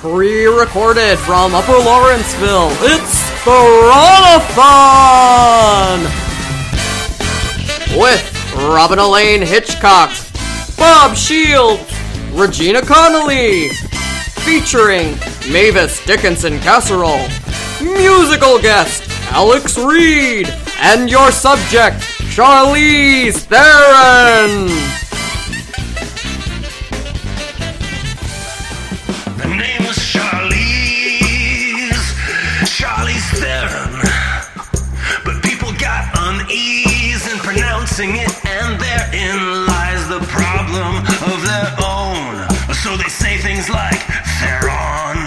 Pre-recorded from Upper Lawrenceville, it's the! With Robin Elaine Hitchcock, Bob Shields, Regina Connolly, featuring Mavis Dickinson Casserole, musical guest Alex Reed, and your subject, Charlize Theron! Pronouncing it, and therein lies the problem of their own. So they say things like Theron.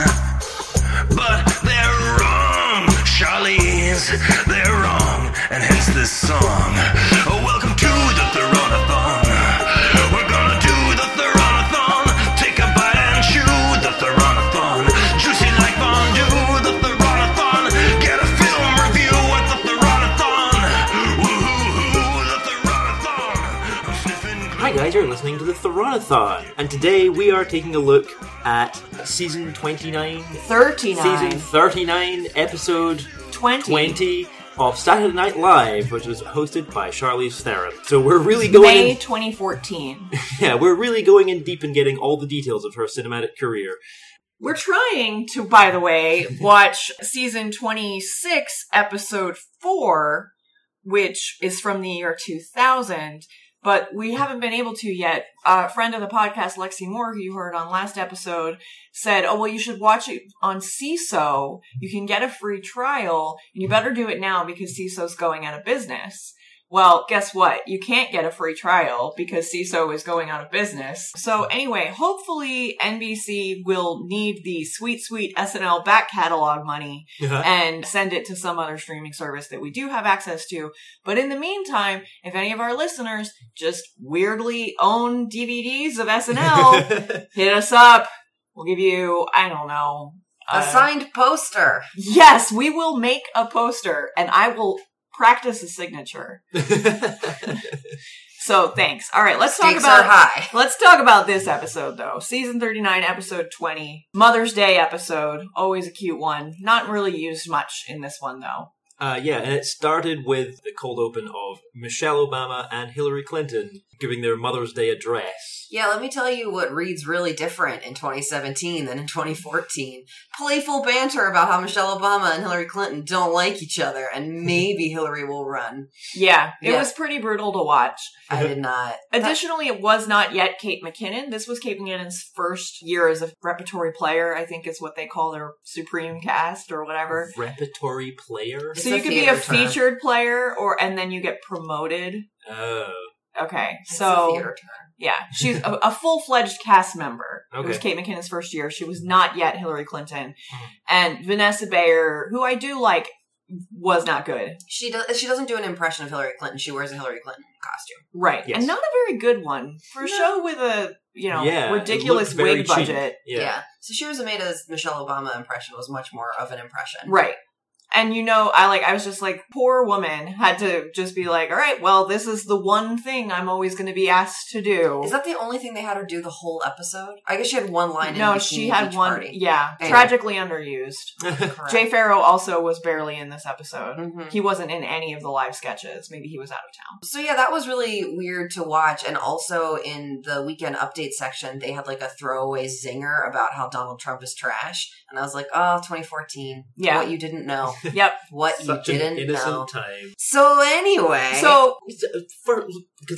But they're wrong, Charlize, they're wrong, and hence this song. Hi guys, you're listening to the Theronathon, and today we are taking a look at season 29, 39. season 39, episode 20. 20 of Saturday Night Live, which was hosted by Charlize Theron. So we're really going May in, 2014. yeah, we're really going in deep and getting all the details of her cinematic career. We're trying to, by the way, watch season 26, episode 4, which is from the year 2000, but we haven't been able to yet. A friend of the podcast, Lexi Moore, who you heard on last episode, said, Oh, well, you should watch it on Seeso. You can get a free trial, and you better do it now because Seeso's going out of business. Well, guess what? You can't get a free trial because Seeso is going out of business. So anyway, hopefully NBC will need the sweet, sweet SNL back catalog money and send it to some other streaming service that we do have access to. But in the meantime, if any of our listeners just weirdly own DVDs of SNL, hit us up. We'll give you, I don't know. A uh, signed poster. Yes, we will make a poster and I will practice a signature. So thanks. All right, let's talk about high. Let's talk about this episode though. Season 39, episode 20. Mother's Day episode. Always a cute one. Not really used much in this one though. Uh, yeah, and it started with the cold open of Michelle Obama and Hillary Clinton giving their Mother's Day address. Yeah, let me tell you what reads really different in 2017 than in 2014. Playful banter about how Michelle Obama and Hillary Clinton don't like each other, and maybe Hillary will run. Yeah, it Yeah. was pretty brutal to watch. I did not. Additionally, it was not yet Kate McKinnon. This was Kate McKinnon's first year as a repertory player, I think is what they call their supreme cast or whatever. Repertory player? So a you could be a term. featured player or and then you get promoted. Oh. Okay. It's a So theater term. Yeah, she's a, a full fledged cast member. It was Kate McKinnon's first year. She was not yet Hillary Clinton, Mhm. and Vanessa Bayer, who I do like, was not good. She does. She doesn't do an impression of Hillary Clinton. She wears a Hillary Clinton costume. Right, Yes. and not a very good one for a No. show with a you know Yeah, ridiculous wig cheap. budget. Yeah. So Sasheer Zamata's Michelle Obama impression was much more of an impression. Right. And you know, I like, I was just like, poor woman had to just be like, all right, well, this is the one thing I'm always going to be asked to do. Is that the only thing they had her do the whole episode? I guess she had one line. no, in she had each one, Party. yeah, Anyway. tragically underused. Jay Pharoah also was barely in this episode. Mhm. He wasn't in any of the live sketches. Maybe he was out of town. So yeah, that was really weird to watch. And also in the weekend update section, they had like a throwaway zinger about how Donald Trump is trash. And I was like, oh, 2014. Yeah. What you didn't know. Yep. What Such you didn't innocent know. time. So anyway. So uh, For,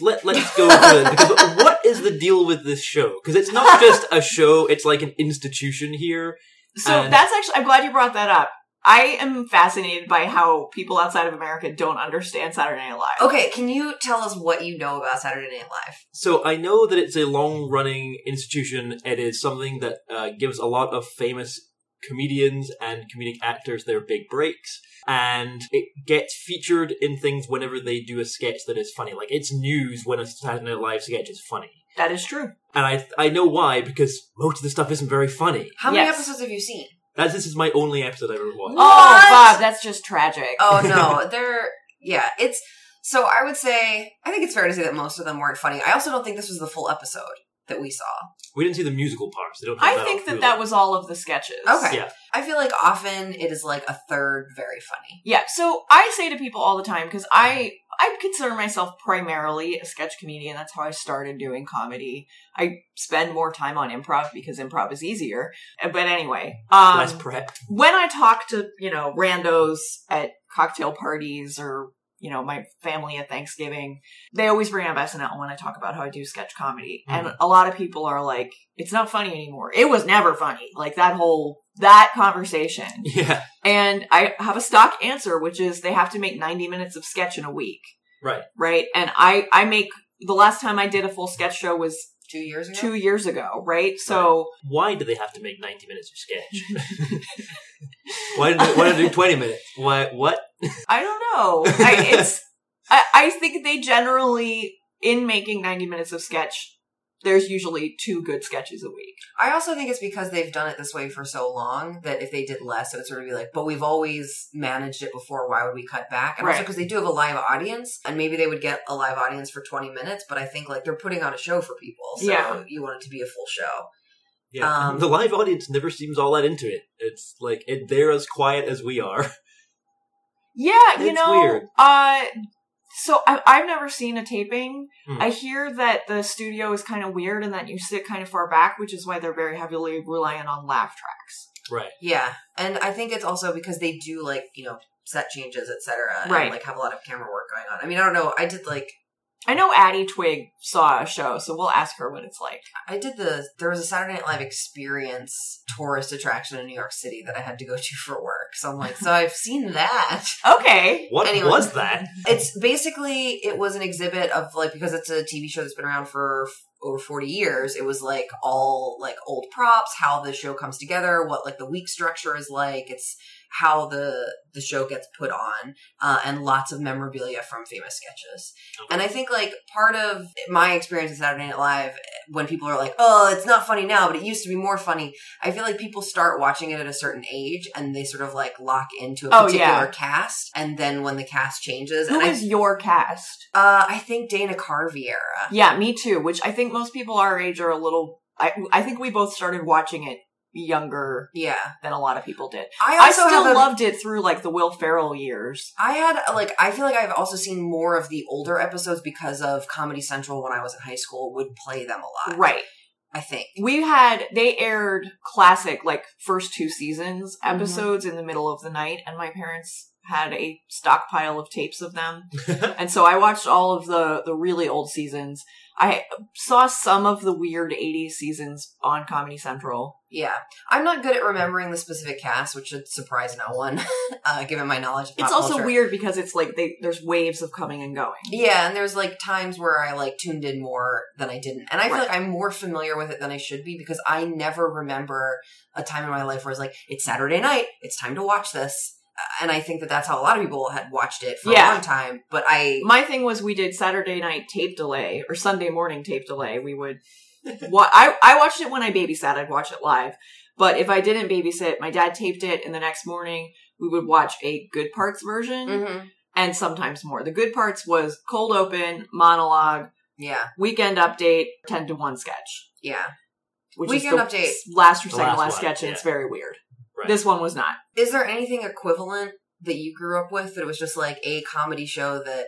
let, let's go to because what is the deal with this show? Because it's not just a show; it's like an institution here. So And- that's actually, I'm glad you brought that up. I am fascinated by how people outside of America don't understand Saturday Night Live. Okay, can you tell us what you know about Saturday Night Live? So I know that it's a long-running institution. It is something that uh, gives a lot of famous comedians and comedic actors their big breaks, and it gets featured in things whenever they do a sketch that is funny. Like it's news when a Saturday Night Live sketch is funny. That is true. And I I know why because most of the stuff isn't very funny. How many Yes. episodes have you seen? That's this is my only episode I've ever watched. Oh, What? Bob, that's just tragic. Oh no, they're yeah, it's so I would say I think it's fair to say that most of them weren't funny. I also don't think this was the full episode. That we saw. We didn't see the musical parts. They don't. Have I that think that Hulu. that was all of the sketches. Okay. Yeah. I feel like often it is like a third very funny. Yeah, so I say to people all the time because I I consider myself primarily a sketch comedian. That's how I started doing comedy. I spend more time on improv because improv is easier. Uh, But anyway, um, less prep. when I talk to you know randos at cocktail parties or you know my family at Thanksgiving, they always bring up SNL when I talk about how I do sketch comedy, mm-hmm. and a lot of people are like, "It's not funny anymore. It was never funny." Like that whole that conversation. Yeah. And I have a stock answer, which is they have to make 90 minutes of sketch in a week, Right. right? And I, I make, the last time I did a full sketch show was Two years ago? two years ago, right? So, Why do they have to make ninety minutes of sketch? why do they, why did they do twenty minutes? Why what? I don't know. I, it's, I, I think they generally, in making 90 minutes of sketch, there's usually two good sketches a week. I also think it's because they've done it this way for so long that if they did less, it would sort of be like, but we've always managed it before. Why would we cut back? And also because they do have a live audience, and maybe they would get a live audience for 20 minutes, but I think like they're putting on a show for people. So Yeah. you want it to be a full show. Yeah. Um, the live audience never seems all that into it. It's like it, they're as quiet as we are. Yeah, you It's know, weird. uh, so I, I've never seen a taping. Hmm. I hear that the studio is kind of weird and that you sit kind of far back, which is why they're very heavily reliant on laugh tracks. Right. Yeah. And I think it's also because they do like, you know, set changes, etc. And Right. like have a lot of camera work going on. I mean, I don't know. I did like I know Addie Twig saw a show, so we'll ask her what it's like. I did the there was a Saturday Night Live experience tourist attraction in New York City that I had to go to for work. So I'm like, so I've seen that. Okay. What Anyway. was that? It's basically it was an exhibit of like because it's a TV show that's been around for f- over 40 years. It was like all like old props, how the show comes together, what like the week structure is like. It's how the the show gets put on, uh, and lots of memorabilia from famous sketches. Okay. And I think like part of my experience with Saturday Night Live, when people are like, "Oh, it's not funny now, but it used to be more funny," I feel like people start watching it at a certain age, and they sort of like lock into a Oh, particular yeah. cast, and then when the cast changes, Who and I your cast? uh, I think Dana Carvey era. Yeah, me too. Which I think most people our age are a little. I I think we both started watching it younger Yeah, than a lot of people did. I I also still a- loved it through like the Will Ferrell years. I had like I feel like I've also seen more of the older episodes because of Comedy Central when I was in high school would play them a lot. Right. I think. We had they aired classic like first two seasons Mm-hmm. episodes in the middle of the night, and my parents had a stockpile of tapes of them, and so I watched all of the the really old seasons. I saw some of the weird '80s seasons on Comedy Central. Yeah, I'm not good at remembering the specific cast, which should surprise no one, uh, given my knowledge. Of It's also culture. weird because it's like they there's waves of coming and going. Yeah, and there's like times where I like tuned in more than I didn't. And I feel Right. like I'm more familiar with it than I should be because I never remember a time in my life where it's like, it's Saturday night, it's time to watch this. And I think that that's how a lot of people had watched it for Yeah. a long time. But I, My thing was we did Saturday night tape delay or Sunday morning tape delay. We would wa- I I watched it when I babysat. I'd watch it live. But if I didn't babysit, my dad taped it, and the next morning we would watch a good parts version, Mhm. and sometimes more. The good parts was cold open, monologue, yeah, weekend update, ten to one sketch, yeah. which Weekend is the update. last or second last last one, sketch, and it's very weird. Right. This one was not. Is there anything equivalent that you grew up with that it was just like a comedy show that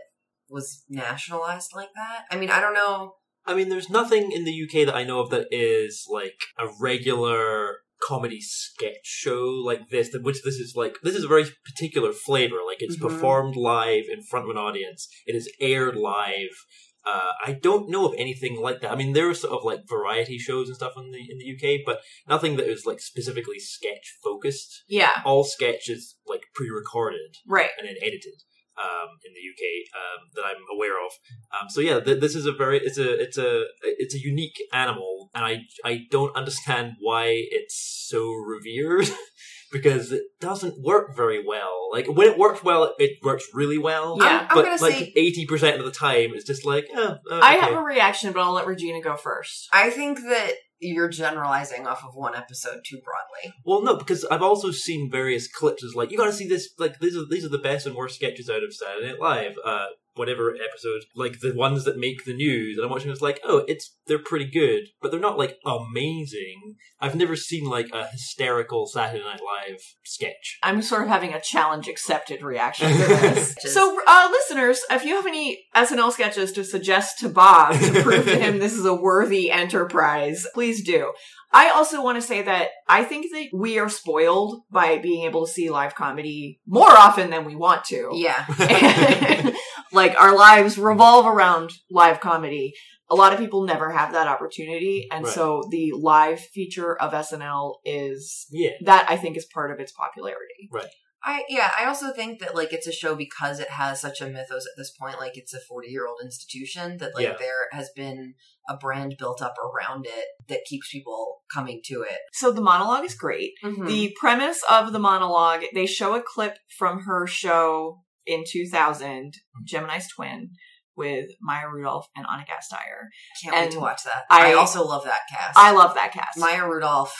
was nationalized like that? I mean, I don't know. I mean, there's nothing in the UK that I know of that is like a regular comedy sketch show like this. That which this is like this is a very particular flavor. Like it's Mhm. performed live in front of an audience. It is aired live. Uh, I don't know of anything like that. I mean, there are sort of like variety shows and stuff in the in the UK, but nothing that is like specifically sketch focused. Yeah, All sketch is like pre-recorded right. and then edited um, in the UK um, that I'm aware of. Um, so yeah, th- this is a very it's a it's a it's a unique animal, and I I don't understand why it's so revered because it doesn't work very well. Like when it works well, it works really well. Yeah. I'm, I'm but gonna like eighty percent of the time, it's just like oh, oh, I have a reaction, but I'll let Regina go first. I think that you're generalizing off of one episode too broadly. Well, no, because I've also seen various clips as like you got to see this. Like these are these are the best and worst sketches out of Saturday Night Live. Uh, whatever episode, like the ones that make the news, and I'm watching. It's like, oh, it's they're pretty good, but they're not like amazing. I've never seen like a hysterical Saturday Night Live sketch. I'm sort of having a challenge accepted reaction to this. so, uh, listeners, if you have any SNL sketches to suggest to Bob to prove to him this is a worthy enterprise, please do. I also want to say that I think that we are spoiled by being able to see live comedy more often than we want to. Yeah. like our lives revolve around live comedy. A lot of people never have that opportunity, and Right. so the live feature of SNL is Yeah, that I think is part of its popularity. I yeah, I also think that like it's a show because it has such a mythos at this point, like it's a forty year old institution that like Yeah. there has been a brand built up around it that keeps people coming to it. So the monologue is great. Mm-hmm. The premise of the monologue, they show a clip from her show in 2000, Gemini's Twin, with Maya Rudolph and Anna Gasteyer. Can't wait to watch that. I- I, also love that cast. I love that cast. Maya Rudolph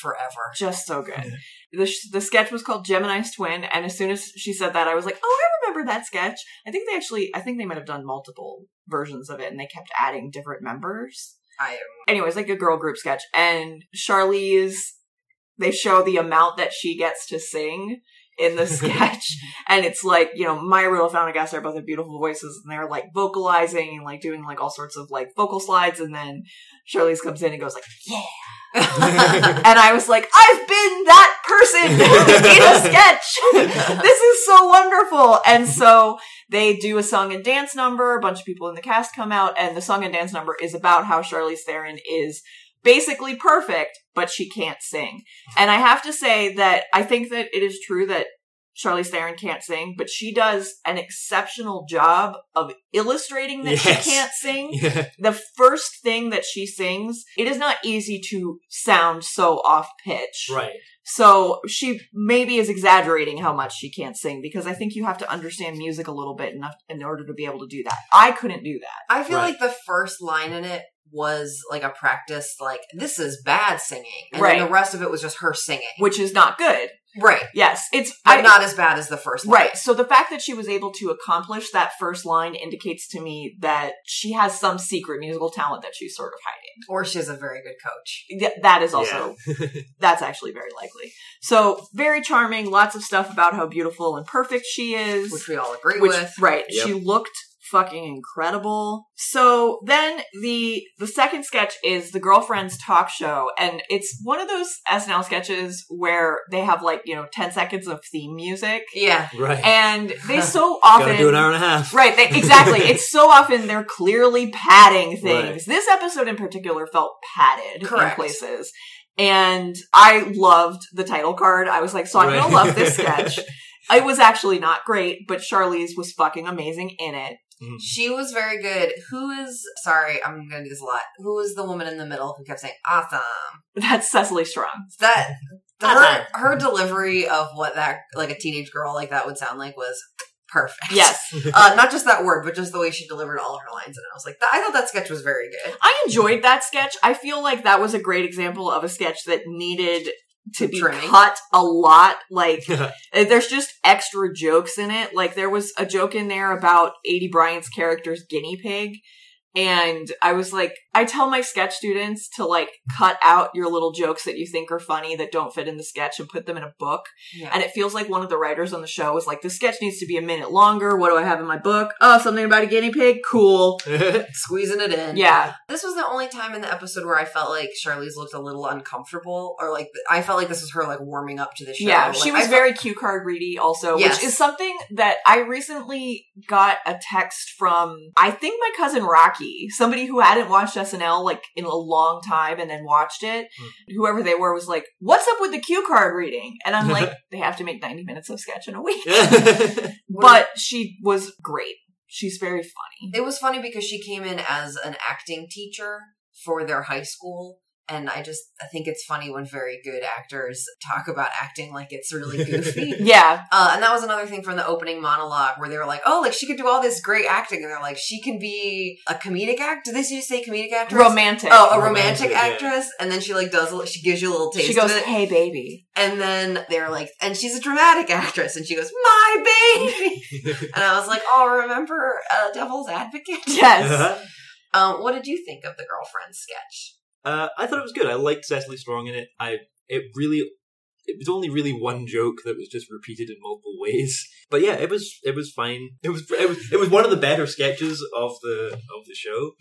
forever. Just so good. The, sh- the sketch was called Gemini's Twin, and as soon as she said that, I was like, oh, I remember that sketch. I think they actually, I think they might have done multiple versions of it, and they kept adding different members. I am anyways, like a girl group sketch. And Charlize, they show the amount that she gets to sing in the sketch. and it's like, you know, Rudolph and Anna Gasteyer both have beautiful voices and they're like vocalizing and like doing like all sorts of like vocal slides. And then Charlize comes in and goes like, yeah. and I was like, I've been that person in a sketch. this is so wonderful. And so they do a song and dance number. A bunch of people in the cast come out, and the song and dance number is about how Charlize Theron is basically perfect, but she can't sing. And I have to say that I think that it is true that Charlize Theron can't sing, but she does an exceptional job of illustrating that Yes. she can't sing yeah, the first thing that she sings, it is not easy to sound so off pitch. right. So she maybe is exaggerating how much she can't sing because I think you have to understand music a little bit enough in order to be able to do that. I couldn't do that. I feel Right. like the first line in it was like a practice, like this is bad singing, and Right. then the rest of it was just her singing. Which is not good. right, Yes, it's but I- not as bad as the first. line. Right. So the fact that she was able to accomplish that first line indicates to me that she has some secret musical talent that she's sort of hiding. Or she has a very good coach. Th- that is also that's actually very likely. So very charming, lots of stuff about how beautiful and perfect she is. which we all agree which with. right Yep. she looked fucking incredible so then the the second sketch is the girlfriends talk show and it's one of those snl sketches where they have like you know 10 seconds of theme music Yeah, right. and they so often Gotta do an hour and a half. Right, they, exactly. it's so often they're clearly padding things. Right. This episode in particular felt padded Correct. in places. And I loved the title card. I was like, so I'm Right. gonna love this sketch. It was actually not great, but Charlize was fucking amazing in it. She was very good. Who is sorry? I'm gonna do this a lot. Who is the woman in the middle who kept saying "awesome"? That's Cecily Strong. That her her delivery of what that like a teenage girl like that would sound like was perfect. Yes. uh, not just that word, but just the way she delivered all her lines. And I was like, I thought that sketch was very good. I enjoyed that sketch. I feel like that was a great example of a sketch that needed to be Trimming. cut a lot. Like, Uh, There's just extra jokes in it. Like there was a joke in there about Aidy Bryant's character's guinea pig. And I was like, I tell my sketch students to like cut out your little jokes that you think are funny that don't fit in the sketch and put them in a book. Yeah. And it feels like one of the writers on the show was like, the sketch needs to be a minute longer. What do I have in my book? Oh, something about a guinea pig? Cool. Squeezing it in. Yeah. This was the only time in the episode where I felt like Charlize looked a little uncomfortable, or like I felt like this was her like warming up to the show. Yeah, Like, she I was felt- very cue card ready also, Yes. which is something that I recently got a text from, I think my cousin Rocky, somebody who hadn't watched SNL like in a long time and then watched it. Hmm. Whoever they were was like, what's up with the cue card reading? And I'm like, they have to make 90 minutes of sketch in a week. But she was great. She's very funny. It was funny because she came in as an acting teacher for their high school. And I just I think it's funny when very good actors talk about acting like it's really goofy. Yeah. Uh, and that was another thing from the opening monologue where they were like, "Oh, like she could do all this great acting," and they're like, "She can be a comedic actor." Did they just say comedic actress? Romantic. Oh, a Romantic, romantic, yeah. actress, and then she like does a li- she gives you a little taste she goes, of it, "Hey, baby." and then they're like, and she's a dramatic actress, and she goes, "My baby," and I was like, "Oh, remember uh, Devil's Advocate?" Yes. Um, what did you think of the girlfriend sketch? Uh, I thought it was good. I liked Cecily Strong in it. I it really it was only really one joke that was just repeated in multiple ways. But yeah, it was it was fine. It was it was it was one of the better sketches of the of the show.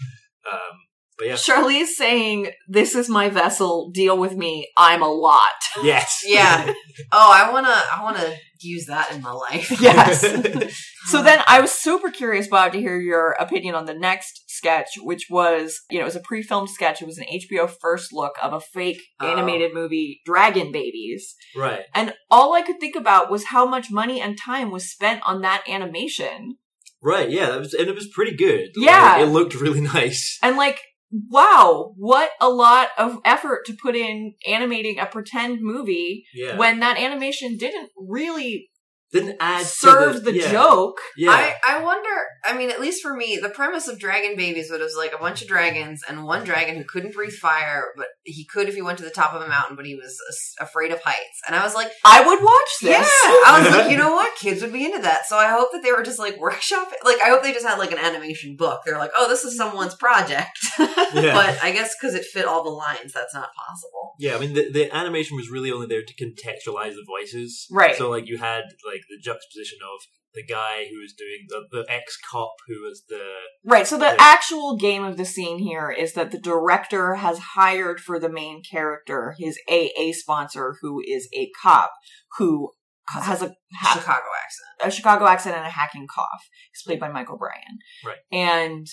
Um, but yeah, Charlize saying, "This is my vessel. Deal with me. I'm a lot." yes, Yeah. Oh, I wanna I wanna use that in my life. Yes. So then I was super curious, Bob, to hear your opinion on the next sketch, which was, you know, it was a pre-filmed sketch. It was an HBO first look of a fake Oh. animated movie, Dragon Babies. right. And all I could think about was how much money and time was spent on that animation. Right, yeah, that was, and it was pretty good. Yeah. Like, it looked really nice. And like, wow, what a lot of effort to put in animating a pretend movie Yeah, when that animation didn't really didn't add to serve the, yeah, joke. Yeah, I, I wonder, I mean, at least for me, the premise of Dragon Babies was it was like a bunch of dragons and one dragon who couldn't breathe fire, but he could if he went to the top of a mountain, but he was as- afraid of heights. And I was like, I would watch this. yeah, I was like, you know what? Kids would be into that. So I hope that they were just like workshop. Like, I hope they just had like an animation book. They're like, oh, this is someone's project. yeah. But I guess because it fit all the lines, that's not possible. Yeah, I mean the, the animation was really only there to contextualize the voices. Right. So like you had like the juxtaposition of the guy who was doing the, the ex cop who was the Right. So the Yeah. actual game of the scene here is that the director has hired for the main character his AA sponsor, who is a cop who has a ha- Chicago accent. a Chicago accent and a hacking cough. He's played by Michael Bryan. Right. And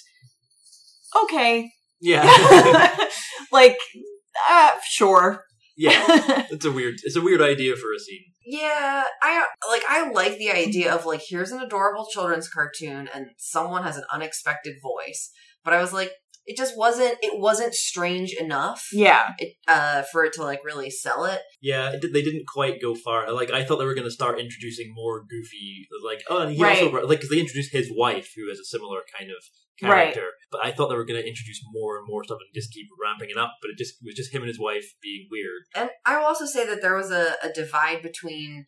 okay, yeah like uh, sure. yeah. It's a weird it's a weird idea for a scene. Yeah, I like I like the idea of like here's an adorable children's cartoon and someone has an unexpected voice. But I was like it just wasn't it wasn't strange enough yeah. it, uh for it to like really sell it. Yeah, it did, they didn't quite go far. Like I thought they were going to start introducing more goofy, like oh, and he Right. also like because they introduced his wife, who has a similar kind of Right. character. But I thought they were going to introduce more and more stuff and just keep ramping it up. But it just it was just him and his wife being weird. And I will also say that there was a, a divide between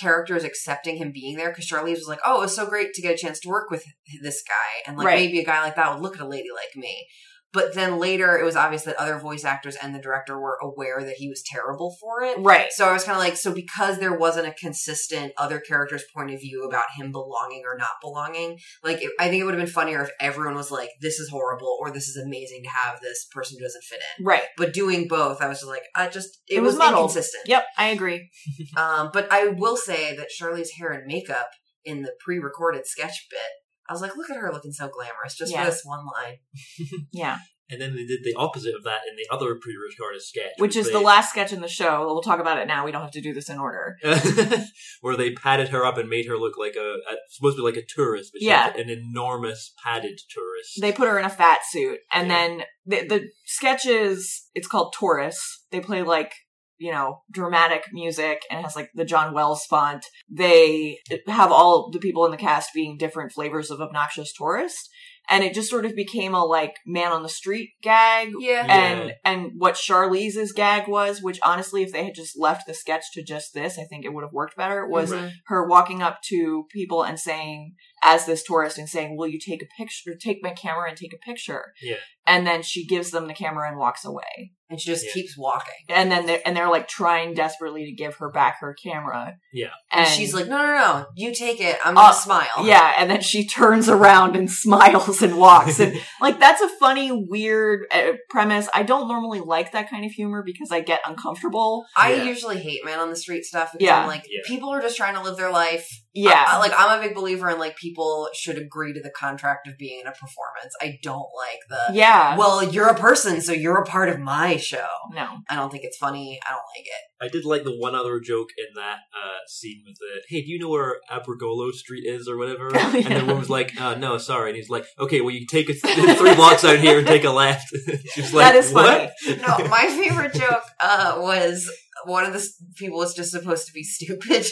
characters accepting him being there because Charlize was like, "Oh, it was so great to get a chance to work with this guy," and like Right. maybe a guy like that would look at a lady like me. But then later, it was obvious that other voice actors and the director were aware that he was terrible for it. Right. So I was kind of like, so because there wasn't a consistent other character's point of view about him belonging or not belonging, like it, I think it would have been funnier if everyone was like, "This is horrible" or "This is amazing to have this person who doesn't fit in." Right. But doing both, I was just like, I just it, It was was, muddled. inconsistent. Yep. I agree. Um, but I will say that Shirley's hair and makeup in the pre-recorded sketch bit, I was like, look at her looking so glamorous just Yeah. for this one line. Yeah. And then they did the opposite of that in the other pre-recorded sketch, Which is they- the last sketch in the show. We'll talk about it now. We don't have to do this in order. where they padded her up and made her look like a, a supposed to be like a tourist, but she's Yeah. an enormous padded tourist. They put her in a fat suit, and Yeah. then the the sketches. It's called Taurus. They play like you know dramatic music, and has like the John Wells font. They have all the people in the cast being different flavors of obnoxious tourist, and it just sort of became a like man on the street gag. Yeah. Yeah. And and what Charlize's gag was, which honestly, if they had just left the sketch to just this, I think it would have worked better. Was Mhm. her walking up to people and saying, as this tourist, and saying, "Will you take a picture? Take my camera and take a picture." Yeah. And then she gives them the camera and walks away. And she just Yeah. keeps walking. And then they're, and they're like trying desperately to give her back her camera. Yeah. And, And she's like, no, no, no, you take it. I'm going Uh, to smile. yeah, and then she turns around and smiles and walks, and like that's a funny, weird uh, premise. I don't normally like that kind of humor because I get uncomfortable. I Yeah. usually hate man on the street stuff because Yeah. I'm like, Yeah. people are just trying to live their life. Yeah, I- I- like I'm a big believer in like people should agree to the contract of being in a performance. I don't like the yeah. Well, you're a person, so you're a part of my show. no, I don't think it's funny. I don't like it. I did like the one other joke in that uh, scene with the, hey, do you know where Abrigolo Street is or whatever? Oh, And yeah. the woman was like, uh, no, sorry. And he's like, okay, well, you take a th- three blocks out here and take a left. She's like, that is what? funny. no, my favorite joke uh, was one of the people was just supposed to be stupid,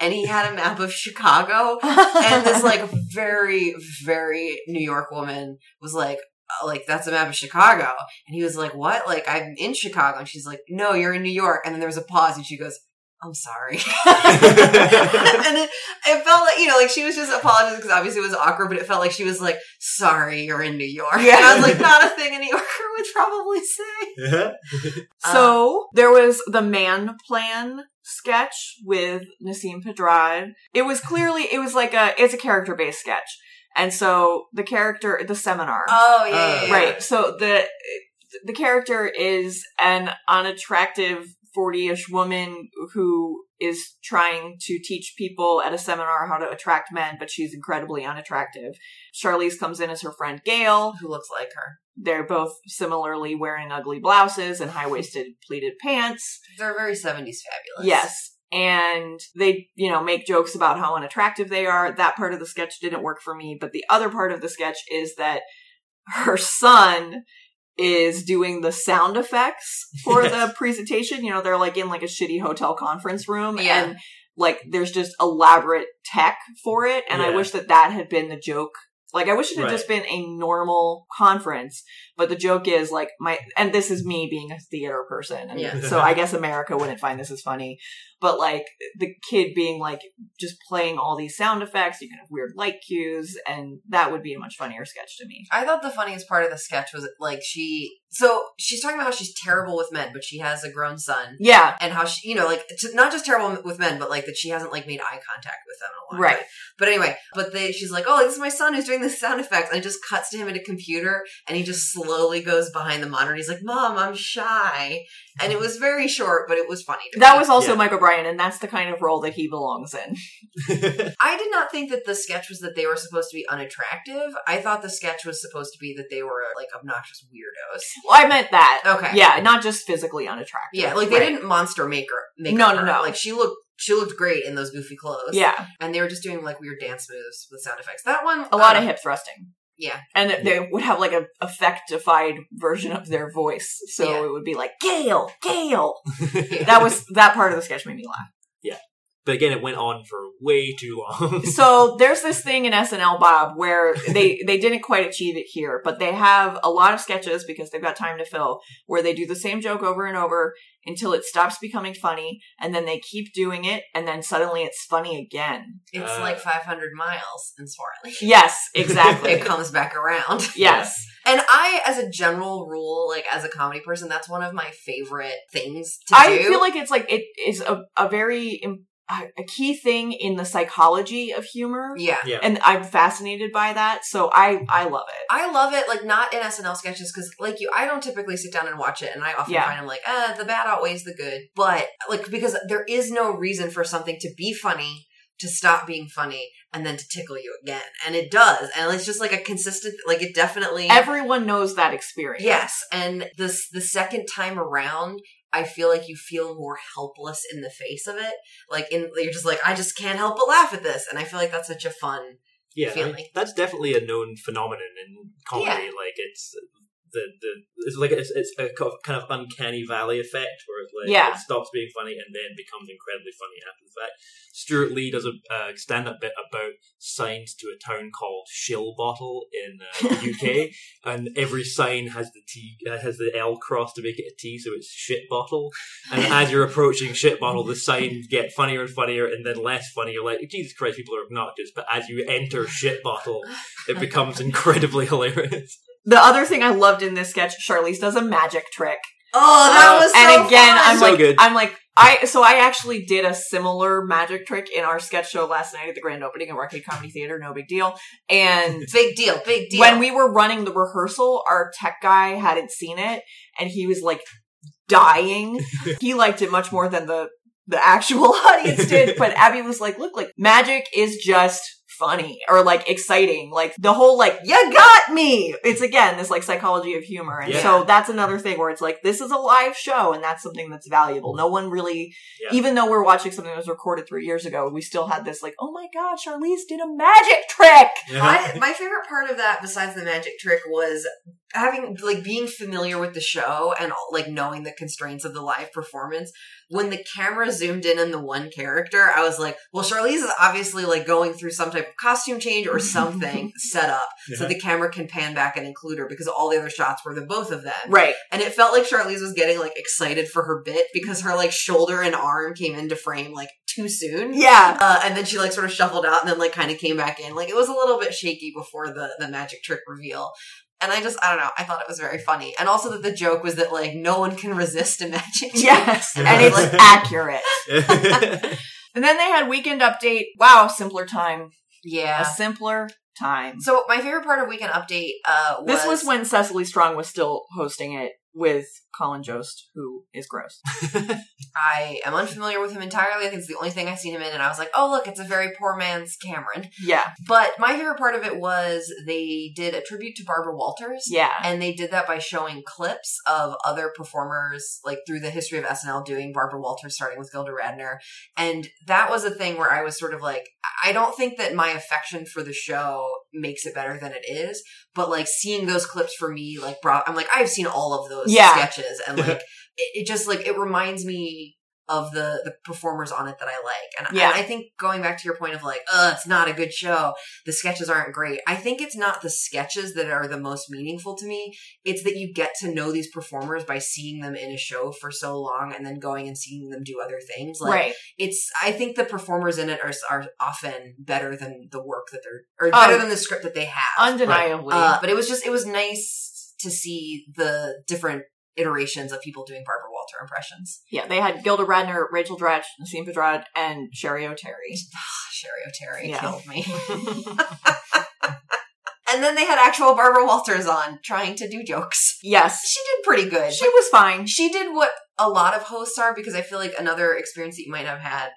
and he had a map of Chicago, and this like very very New York woman was like. Like that's a map of Chicago, and he was like, "What? Like I'm in Chicago?" And she's like, "No, you're in New York." And then there was a pause, and she goes, "I'm sorry." and it, it felt like you know, like she was just apologizing because obviously it was awkward, but it felt like she was like, "Sorry, you're in New York." Yeah. And I was like, "Not a thing a New Yorker would probably say." Uh-huh. So there was the man plan sketch with Nasim Pedrad. It was clearly it was like a it's a character based sketch, and so the character the seminar Oh yeah, Uh, yeah, yeah. right. So the the character is an unattractive forty ish woman who is trying to teach people at a seminar how to attract men, but she's incredibly unattractive. Charlize comes in as her friend Gail. Who looks like her? They're both similarly wearing ugly blouses and high waisted pleated pants. They're very seventies fabulous. Yes. And they, you know, make jokes about how unattractive they are. That part of the sketch didn't work for me. But the other part of the sketch is that her son is doing the sound effects for the presentation. You know, they're like in like a shitty hotel conference room. Yeah. And like there's just elaborate tech for it. And I wish that that had been the joke. Like I wish it had Right. just been a normal conference, but the joke is like my, and this is me being a theater person. And Yeah. so I guess America wouldn't find this as funny, but like the kid being like just playing all these sound effects, you can have weird light cues, and that would be a much funnier sketch to me. I thought the funniest part of the sketch was like she. So she's talking about how she's terrible with men, but she has a grown son, Yeah. and how she, you know, like t- not just terrible with men, but like that she hasn't like made eye contact with them in a long Right. time. But anyway, but they, she's like, "Oh, this is my son who's doing the sound effects," and it just cuts to him at a computer, and he just slowly goes behind the monitor. He's like, "Mom, I'm shy," and it was very short, but it was funny. To That me. was also Yeah. Mike O'Brien, and that's the kind of role that he belongs in. I did not think that the sketch was that they were supposed to be unattractive. I thought the sketch was supposed to be that they were like obnoxious weirdos. Well, I meant that. Okay. Yeah, not just physically unattractive. Yeah, like they Right. didn't monster make her. Make No, her. no, no. Like she looked, she looked great in those goofy clothes. Yeah, and they were just doing like weird dance moves with sound effects. That one, a lot uh, of hip thrusting. Yeah, And that they would have like a effectified version of their voice, so Yeah. it would be like Gail, Gail. That was that part of the sketch made me laugh. But again, it went on for way too long. so there's this thing in SNL Bob where they they didn't quite achieve it here, but they have a lot of sketches because they've got time to fill where they do the same joke over and over until it stops becoming funny and then they keep doing it and then suddenly it's funny again. it's Uh, like 500 miles in Swarley. Yes, exactly. it comes back around. yes. And I, as a general rule, like as a comedy person, that's one of my favorite things to I do. feel like it's like it is a, a very im- a a key thing in the psychology of humor. yeah. yeah. And I'm fascinated by that, so I I love it. I love it, like not in SNL sketches, because like you, I don't typically sit down and watch it, and I often Yeah. find I'm like, uh, the bad outweighs the good. But like because there is no reason for something to be funny to stop being funny and then to tickle you again, and it does, and it's just like a consistent, like it definitely. Everyone knows that experience. yes, and this the second time around. I feel like you feel more helpless in the face of it. Like in you're just like, I just can't help but laugh at this. And I feel like that's such a fun yeah, feeling. that's definitely a known phenomenon in comedy. Like it's the the it's like it's, it's a kind of uncanny valley effect where it's like Yeah. it stops being funny and then becomes incredibly funny after the fact. Stewart Lee does a uh, stand up bit about signs to a town called Shilbottle in uh, the UK, and every sign has the T uh, has the L cross to make it a T, so it's shit bottle. And as you're approaching shit bottle, the signs get funnier and funnier, and then less funny. You're like, Jesus Christ, people are obnoxious. But as you enter shit bottle, it becomes incredibly hilarious. The other thing I loved in this sketch, Charlize does a magic trick. Oh, that Uh, was so and again, fun. I'm So like, good. I'm like, I so I actually did a similar magic trick in our sketch show last night at the grand opening at Arcade Comedy Theater. No big deal. And big deal, big deal. when we were running the rehearsal, our tech guy hadn't seen it, and he was like dying. he liked it much more than the the actual audience did. But Abby was like, "Look, like magic is just funny or like exciting. Like the whole like, you got me. It's again, this like psychology of humor. And Yeah. so that's another thing where it's like, this is a live show and that's something that's valuable. No one really, Yeah. even though we're watching something that was recorded three years ago, we still had this like, oh my god, Charlize did a magic trick. My, my favorite part of that, besides the magic trick, was having like being familiar with the show and like knowing the constraints of the live performance. When the camera zoomed in on the one character, I was like, "Well, Charlize is obviously like going through some type of costume change or something set up, so the camera can pan back and include her because all the other shots were the both of them." Right. And it felt like Charlize was getting like excited for her bit because her like shoulder and arm came into frame like too soon. Yeah. Uh, and then she like sort of shuffled out and then like kind of came back in. Like it was a little bit shaky before the the magic trick reveal. And I just I don't know. I thought it was very funny, and also that the joke was that like no one can resist a magic. trick. Yes. And it's accurate. And then they had weekend update. Wow, simpler time. yeah. A simpler time. So my favorite part of Weekend Update uh, was This was when Cecily Strong was still hosting it with Colin Jost, who is gross. I am unfamiliar with him entirely. I think it's the only thing I've seen him in, and I was like, oh look, it's a very poor man's Cameron. Yeah. But my favorite part of it was they did a tribute to Barbara Walters. Yeah. And they did that by showing clips of other performers, like through the history of SNL, doing Barbara Walters, starting with Gilda Radner. And that was a thing where I was sort of like, I don't think that my affection for the show makes it better than it is, but like seeing those clips for me, like, brought, I'm like, I've seen all of those Yeah. sketches, and like, it, it just like it reminds me of the the performers on it that I like. And, Yeah. and I think going back to your point of like, uh, it's not a good show. The sketches aren't great. I think it's not the sketches that are the most meaningful to me. It's that you get to know these performers by seeing them in a show for so long and then going and seeing them do other things. Like right. it's I think the performers in it are are often better than the work that they're or better than the script that they have. Undeniably. Uh, but it was just it was nice to see the different iterations of people doing Barbara Walter impressions. yeah, they had Gilda Radner, Rachel Dratch, Nasim Pedrad, and Cheri Oteri. Ah, Cheri Oteri Yeah. killed me. and then they had actual Barbara Walters on trying to do jokes. Yes. She did pretty good. She was fine. she did what a lot of hosts are because I feel like another experience that you might have had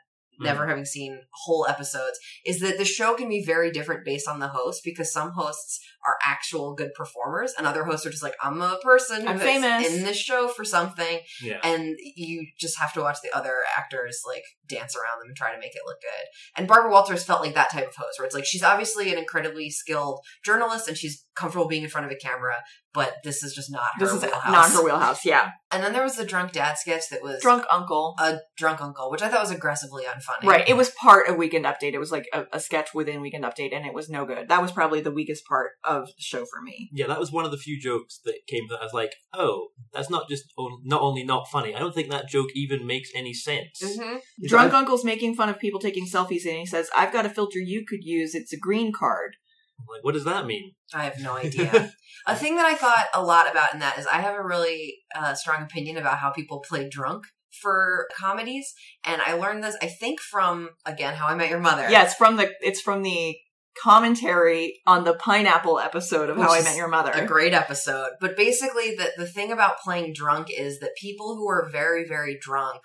Mm. never having seen whole episodes is that the show can be very different based on the host because some hosts are actual good performers and other hosts are just like I'm a person I'm famous. in this show for something yeah. and you just have to watch the other actors like dance around them and try to make it look good. And Barbara Walters felt like that type of host where it's like she's obviously an incredibly skilled journalist and she's comfortable being in front of a camera, but this is just not her This is wheelhouse. not her wheelhouse. Yeah. And then there was the drunk dad sketch that was Drunk uncle. a drunk uncle, which I thought was aggressively unfunny. Right. It was part of Weekend Update. It was like a, a sketch within Weekend Update, and it was no good. That was probably the weakest part of the show for me. Yeah, that was one of the few jokes that came that I was like, oh, that's not just on- not only not funny. I don't think that joke even makes any sense. hmm Drunk Uncle's making fun of people taking selfies, and he says, I've got a filter you could use. It's a green card. I'm like, what does that mean? I have no idea. a thing that I thought a lot about in that is I have a really uh, strong opinion about how people play drunk for comedies, and I learned this I think from again How I Met Your Mother. Yeah, it's from the it's from the commentary on the pineapple episode of Which How I Met Your Mother. a great episode. But basically, the the thing about playing drunk is that people who are very very drunk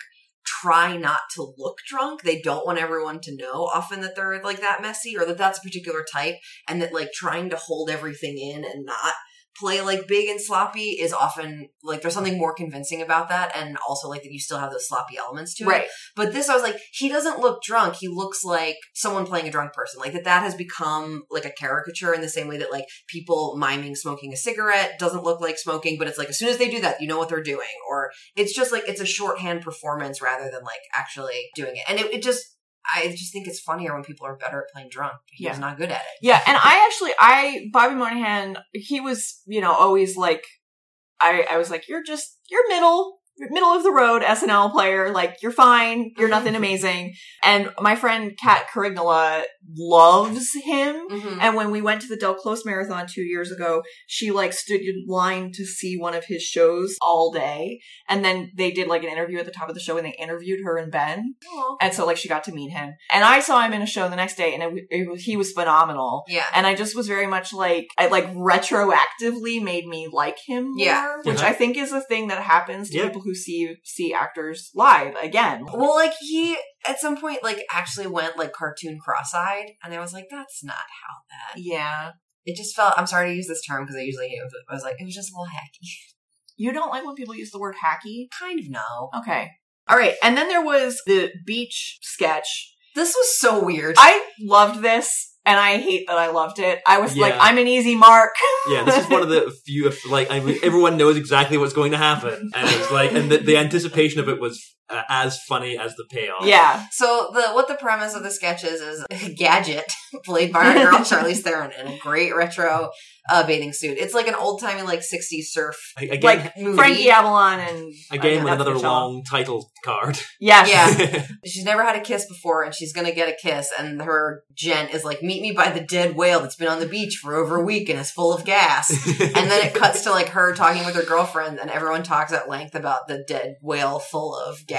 try not to look drunk. They don't want everyone to know often that they're like that messy or that that's a particular type, and that like trying to hold everything in and not play like big and sloppy is often like there's something more convincing about that and also like that you still have those sloppy elements to it right. but this, I was like, he doesn't look drunk. He looks like someone playing a drunk person. Like that, that has become like a caricature in the same way that like people miming smoking a cigarette doesn't look like smoking, but it's like as soon as they do that, you know what they're doing. Or it's just like it's a shorthand performance rather than like actually doing it. And it, it just, I just think it's funnier when people are better at playing drunk. He was not good at it. Yeah, and I actually, I Bobby Moynihan, he was, you know, always like, I, I was like, you're just, you're middle, middle of the road SNL player. Like, you're fine, you're nothing amazing. And my friend Kat Carignola loves him. Mm-hmm. And when we went to the Del Close Marathon two years ago, she like stood in line to see one of his shows all day. And then they did like an interview at the top of the show and they interviewed her and Ben. And so like she got to meet him. And I saw him in a show the next day and it, it was, he was phenomenal. Yeah. And I just was very much like, I like retroactively made me like him more, Yeah. which Yeah. I think is a thing that happens to Yeah. people who see, see actors live again. Well, like he, at some point like actually went like cartoon cross-eyed, and I was like, that's not how that. Yeah. It just felt. I'm sorry to use this term because I usually hate it. But I was like, it was just a little hacky. You don't like when people use the word hacky? kind of no. Okay. All right. And then there was the beach sketch. This was so weird. I loved this and I hate that I loved it. I was like, I'm an easy mark. Yeah, this is one of the few, like, I mean, everyone knows exactly what's going to happen, and it's like, and the, the anticipation of it was uh, as funny as the payoff. yeah. So the what the premise of the sketch is is Gidget, played by our girl Charlize Theron, in a great retro uh, bathing suit. It's like an old timey like '60s surf again, Like movie. Frankie Avalon and again uh, with another the show. long title card. Yes. Yeah. She's never had a kiss before, and she's gonna get a kiss. And her gent is like, "Meet me by the dead whale that's been on the beach for over a week and is full of gas." and then it cuts to like her talking with her girlfriend, and everyone talks at length about the dead whale full of gas.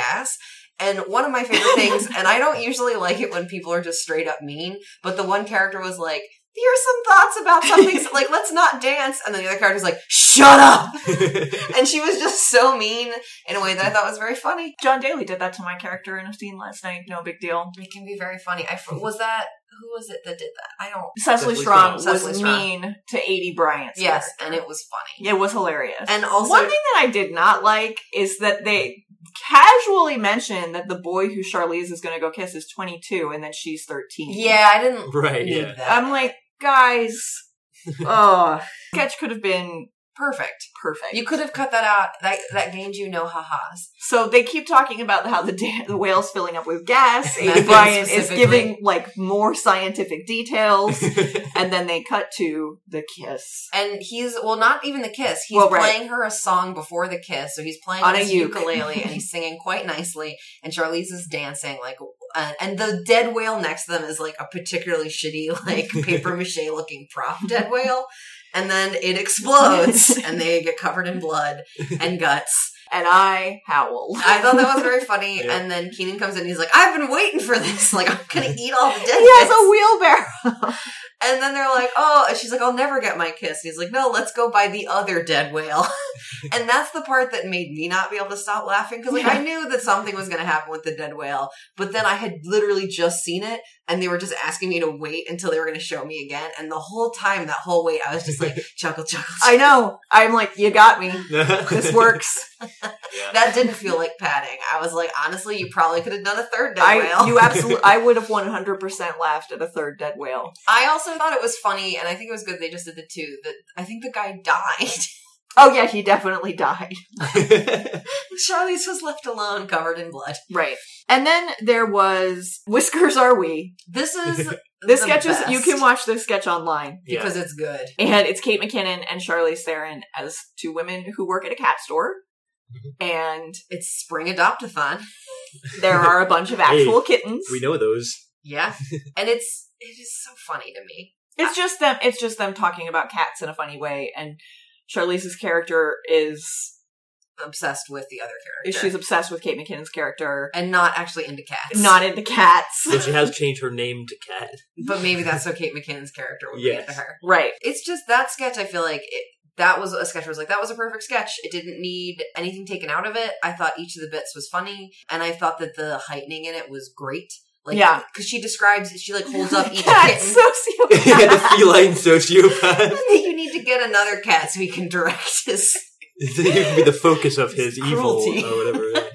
And one of my favorite things, and I don't usually like it when people are just straight up mean, but the one character was like, "Here's some thoughts about something, so, like let's not dance," and then the other character's like, "Shut up!" And she was just so mean in a way that I thought was very funny. John Daly did that to my character in a scene last night. No big deal. It can be very funny. I f- was that who was it that did that? I don't. Cecily Cecily Strong Strong. was Cecily Strong. mean to Aidy Bryant's Yes, character. and it was funny. It was hilarious. And also, One thing that I did not like is that they casually mention that the boy who Charlize is going to go kiss is 22 and then she's 13. yeah, I didn't right, need yeah. that. I'm like, guys, oh, sketch could have been perfect. perfect. You could have cut that out. That that gained you no ha-has. so they keep talking about how the da- the whale's filling up with gas. Aidy Bryant is giving like more scientific details, and then they cut to the kiss. And he's well, not even the kiss. He's Well, right. playing her a song before the kiss. So he's playing On on a his ukulele and he's singing quite nicely. And Charlize is dancing like. Uh, and the dead whale next to them is like a particularly shitty, like paper mache looking prop dead whale. And then it explodes and they get covered in blood and guts. And I howled. I thought that was very funny. Yeah. And then Keenan comes in he's like, I've been waiting for this. Like, I'm going to eat all the dead he has a wheelbarrow. And then they're like, oh, and she's like, I'll never get my kiss. And he's like, no, let's go by the other dead whale. and that's the part that made me not be able to stop laughing because like I knew that something was going to happen with the dead whale, but then I had literally just seen it and they were just asking me to wait until they were going to show me again. And the whole time, that whole wait, I was just like, chuckle, chuckle, I know. I'm like, you got me. This works. That didn't feel like padding. I was like, honestly, you probably could have done a third dead I whale. you absolutely. I would have 100 percent laughed at a third dead whale. I also thought it was funny, and I think it was good they just did the two. That I think the guy died. Oh yeah, he definitely died. Charlize was left alone, covered in blood. Right. And then there was Whiskers Are We. This is This the sketch is you can watch this sketch online. Yeah. because it's good. And it's Kate McKinnon and Charlize Theron as two women who work at a cat store. Mm-hmm. And It's spring adoptathon. there are a bunch of actual kittens. we know those. Yeah, and it's it is so funny to me. It's just them it's just them talking about cats in a funny way and Charlize's character is Obsessed with the other character. she's obsessed with Kate McKinnon's character, and not actually into cats. not into cats. So she has changed her name to Cat. but maybe that's so Kate McKinnon's character would be Yes. into her. right. It's just that sketch. I feel like it, that was a sketch. Where I was like, that was a perfect sketch. It didn't need anything taken out of it. I thought each of the bits was funny, and I thought that the heightening in it was great. Like, Yeah. because she describes, she like holds up each Cat kitten. the feline sociopath. you need to get another cat so he can direct his he can be the focus of his evil or whatever.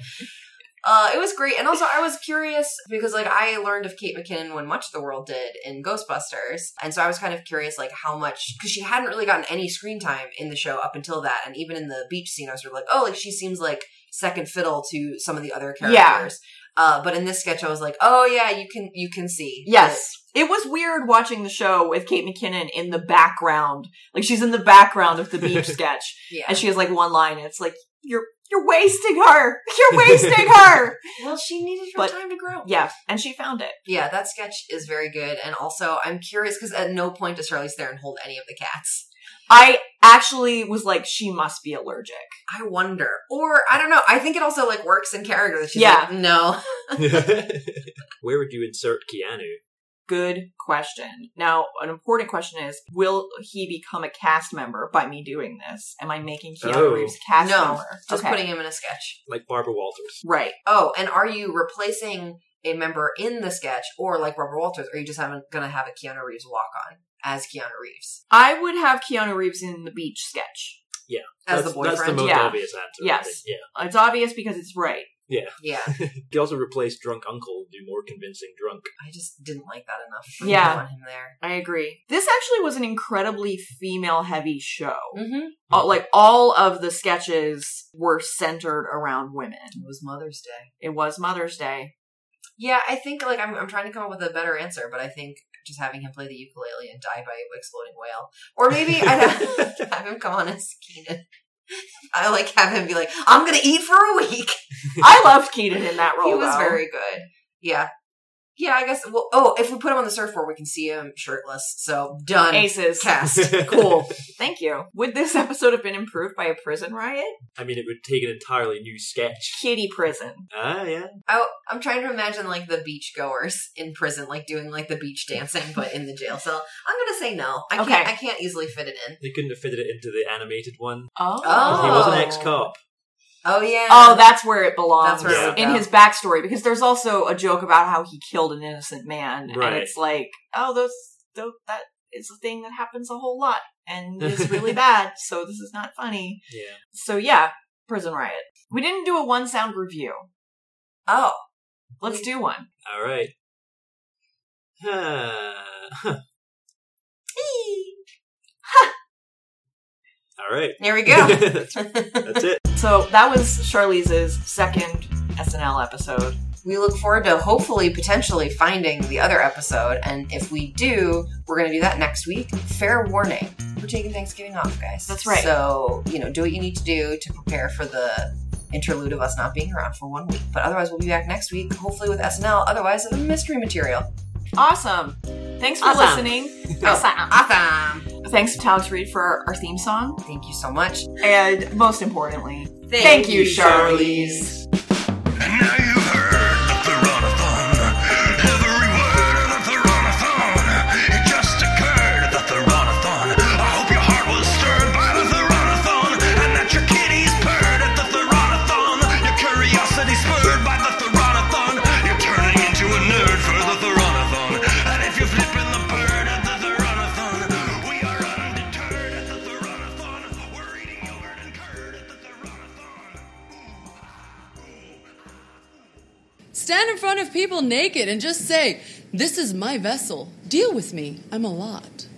Uh, it was great, and also I was curious because like I learned of Kate McKinnon when Much of the World did in Ghostbusters, and so I was kind of curious like how much because she hadn't really gotten any screen time in the show up until that, and even in the beach scene, I was sort of like, oh, like she seems like second fiddle to some of the other characters. Uh, but in this sketch, I was like, oh yeah, you can you can see Yes. It was weird watching the show with Kate McKinnon in the background. Like she's in the background of the beach sketch. yeah. And she has like one line and it's like, You're you're wasting her. You're wasting her. well, she needed her But- time to grow. Yeah. And she found it. Yeah, that sketch is very good, and also I'm curious because at no point does Charlize Theron hold any of the cats. I actually was like, she must be allergic. I wonder, or I don't know. I think it also like works in character that she's Yeah. like, no, Where would you insert Keanu? Good question. Now, an important question is, will he become a cast member by me doing this? Am I making Keanu Oh. Reeves cast no, member? just Okay. putting him in a sketch. Like Barbara Walters. Right. Oh, and are you replacing a member in the sketch, or like Barbara Walters, or are you just having, gonna have a Keanu Reeves walk on as Keanu Reeves I would have Keanu Reeves in the beach sketch. Yeah. As that's, the That's the boyfriend? most Yeah. obvious answer. Yes. Yeah. It's obvious because it's right. Yeah. yeah, he also replaced drunk uncle and do more convincing drunk. I just didn't like that enough. For Yeah. me want him there. I agree. This actually was an incredibly female heavy show. Mm-hmm. Uh, like all of the sketches were centered around women. It was Mother's Day. It was Mother's Day. Yeah, I think like I'm I'm trying to come up with a better answer, but I think just having him play the ukulele and die by an exploding whale, or maybe I'd have, have him come on as Keenan. I like have him be like, "I'm gonna eat for a week." I loved Keaton in that role. he was though. very good. Yeah, yeah. I guess. Well, oh, if we put him on the surfboard, we can see him shirtless. So done. aces. Cast. cool. Thank you. Would this episode have been improved by a prison riot? I mean, it would take an entirely new sketch. Kitty prison. Ah, yeah. I, I'm trying to imagine like the beach goers in prison, like doing like the beach dancing, but in the jail cell. I'm gonna say no. I Okay. can't. I can't easily fit it in. They couldn't have fitted it into the animated one. Oh. Oh. He was an ex-cop. Oh yeah. Oh, that's where it belongs. That's where it in his backstory, because there's also a joke about how he killed an innocent man, Right. and it's like, oh, those, those that is a thing that happens a whole lot and is really bad. So this is not funny. Yeah. So yeah, prison riot. We didn't do a one sound review. oh. Let's do one. All right. Huh. All right. There we go. That's That's it. So that was Charlize's second SNL episode. we look forward to hopefully potentially finding the other episode, and if we do, we're gonna do that next week. Fair warning: we're taking Thanksgiving off, guys. That's right. So you know, do what you need to do to prepare for the interlude of us not being around for one week. But otherwise, we'll be back next week, hopefully with SNL. Otherwise, mystery material. Awesome. Thanks for Awesome. listening. Oh, awesome. Awesome. Thanks to Alex Reed for our, our theme song. Thank you so much. And most importantly, thank, you, Charlize. Front of people naked and just say, This is my vessel. Deal with me. I'm a lot.